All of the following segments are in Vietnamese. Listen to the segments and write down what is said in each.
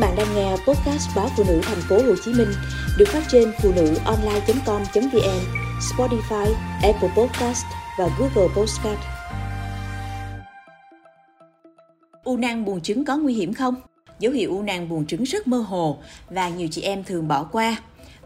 bạn đang nghe podcast báo phụ nữ thành phố Hồ Chí Minh được phát trên phụ nữ online.com.vn, Spotify, Apple Podcast và Google Podcast. U nang buồng trứng có nguy hiểm không? Dấu hiệu u nang buồng trứng rất mơ hồ và nhiều chị em thường bỏ qua.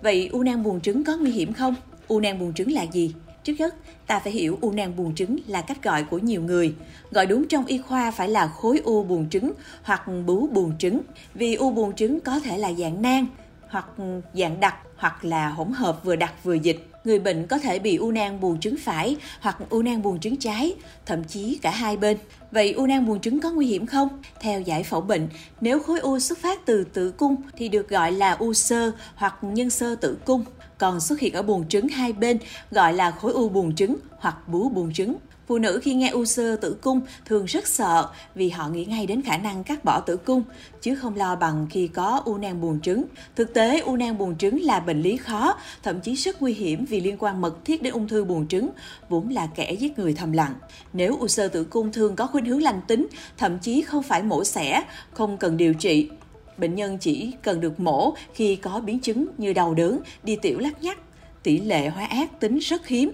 Vậy u nang buồng trứng có nguy hiểm không? U nang buồng trứng là gì? Trước nhất, ta phải hiểu u nang buồng trứng là cách gọi của nhiều người. Gọi đúng trong y khoa phải là khối u buồng trứng hoặc bú buồng trứng. Vì u buồng trứng có thể là dạng nang hoặc dạng đặc hoặc là hỗn hợp vừa đặc vừa dịch. Người bệnh có thể bị u nang buồng trứng phải hoặc u nang buồng trứng trái, thậm chí cả hai bên. Vậy u nang buồng trứng có nguy hiểm không? Theo giải phẫu bệnh, nếu khối u xuất phát từ tử cung thì được gọi là u sơ hoặc nhân sơ tử cung còn xuất hiện ở buồng trứng hai bên gọi là khối u buồng trứng hoặc bú buồng trứng. Phụ nữ khi nghe u sơ tử cung thường rất sợ vì họ nghĩ ngay đến khả năng cắt bỏ tử cung, chứ không lo bằng khi có u nang buồng trứng. Thực tế, u nang buồng trứng là bệnh lý khó, thậm chí rất nguy hiểm vì liên quan mật thiết đến ung thư buồng trứng, vốn là kẻ giết người thầm lặng. Nếu u sơ tử cung thường có khuynh hướng lành tính, thậm chí không phải mổ xẻ, không cần điều trị, Bệnh nhân chỉ cần được mổ khi có biến chứng như đau đớn, đi tiểu lắc nhắc. Tỷ lệ hóa ác tính rất hiếm.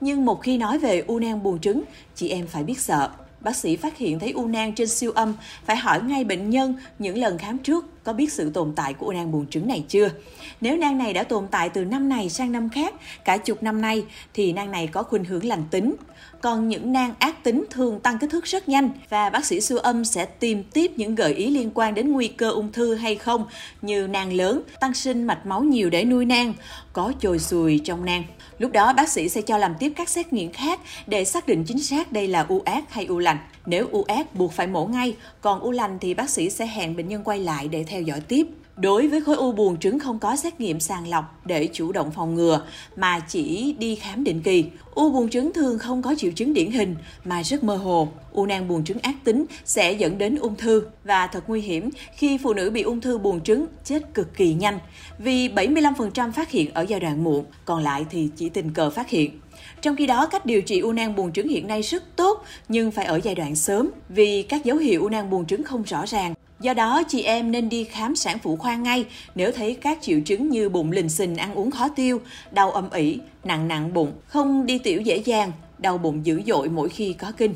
Nhưng một khi nói về u nang buồng trứng, chị em phải biết sợ. Bác sĩ phát hiện thấy u nang trên siêu âm, phải hỏi ngay bệnh nhân những lần khám trước có biết sự tồn tại của u nang buồng trứng này chưa. Nếu nang này đã tồn tại từ năm này sang năm khác, cả chục năm nay, thì nang này có khuynh hướng lành tính. Còn những nang ác tính thường tăng kích thước rất nhanh và bác sĩ siêu âm sẽ tìm tiếp những gợi ý liên quan đến nguy cơ ung thư hay không như nang lớn, tăng sinh mạch máu nhiều để nuôi nang, có chồi sùi trong nang. Lúc đó bác sĩ sẽ cho làm tiếp các xét nghiệm khác để xác định chính xác đây là u ác hay u lành. Nếu u ác buộc phải mổ ngay, còn u lành thì bác sĩ sẽ hẹn bệnh nhân quay lại để theo dõi tiếp. Đối với khối u buồng trứng không có xét nghiệm sàng lọc để chủ động phòng ngừa mà chỉ đi khám định kỳ. U buồng trứng thường không có triệu chứng điển hình mà rất mơ hồ. U nang buồng trứng ác tính sẽ dẫn đến ung thư và thật nguy hiểm khi phụ nữ bị ung thư buồng trứng chết cực kỳ nhanh vì 75% phát hiện ở giai đoạn muộn, còn lại thì chỉ tình cờ phát hiện. Trong khi đó, cách điều trị u nang buồng trứng hiện nay rất tốt nhưng phải ở giai đoạn sớm vì các dấu hiệu u nang buồng trứng không rõ ràng. Do đó, chị em nên đi khám sản phụ khoa ngay nếu thấy các triệu chứng như bụng lình xình, ăn uống khó tiêu, đau âm ỉ, nặng nặng bụng, không đi tiểu dễ dàng, đau bụng dữ dội mỗi khi có kinh.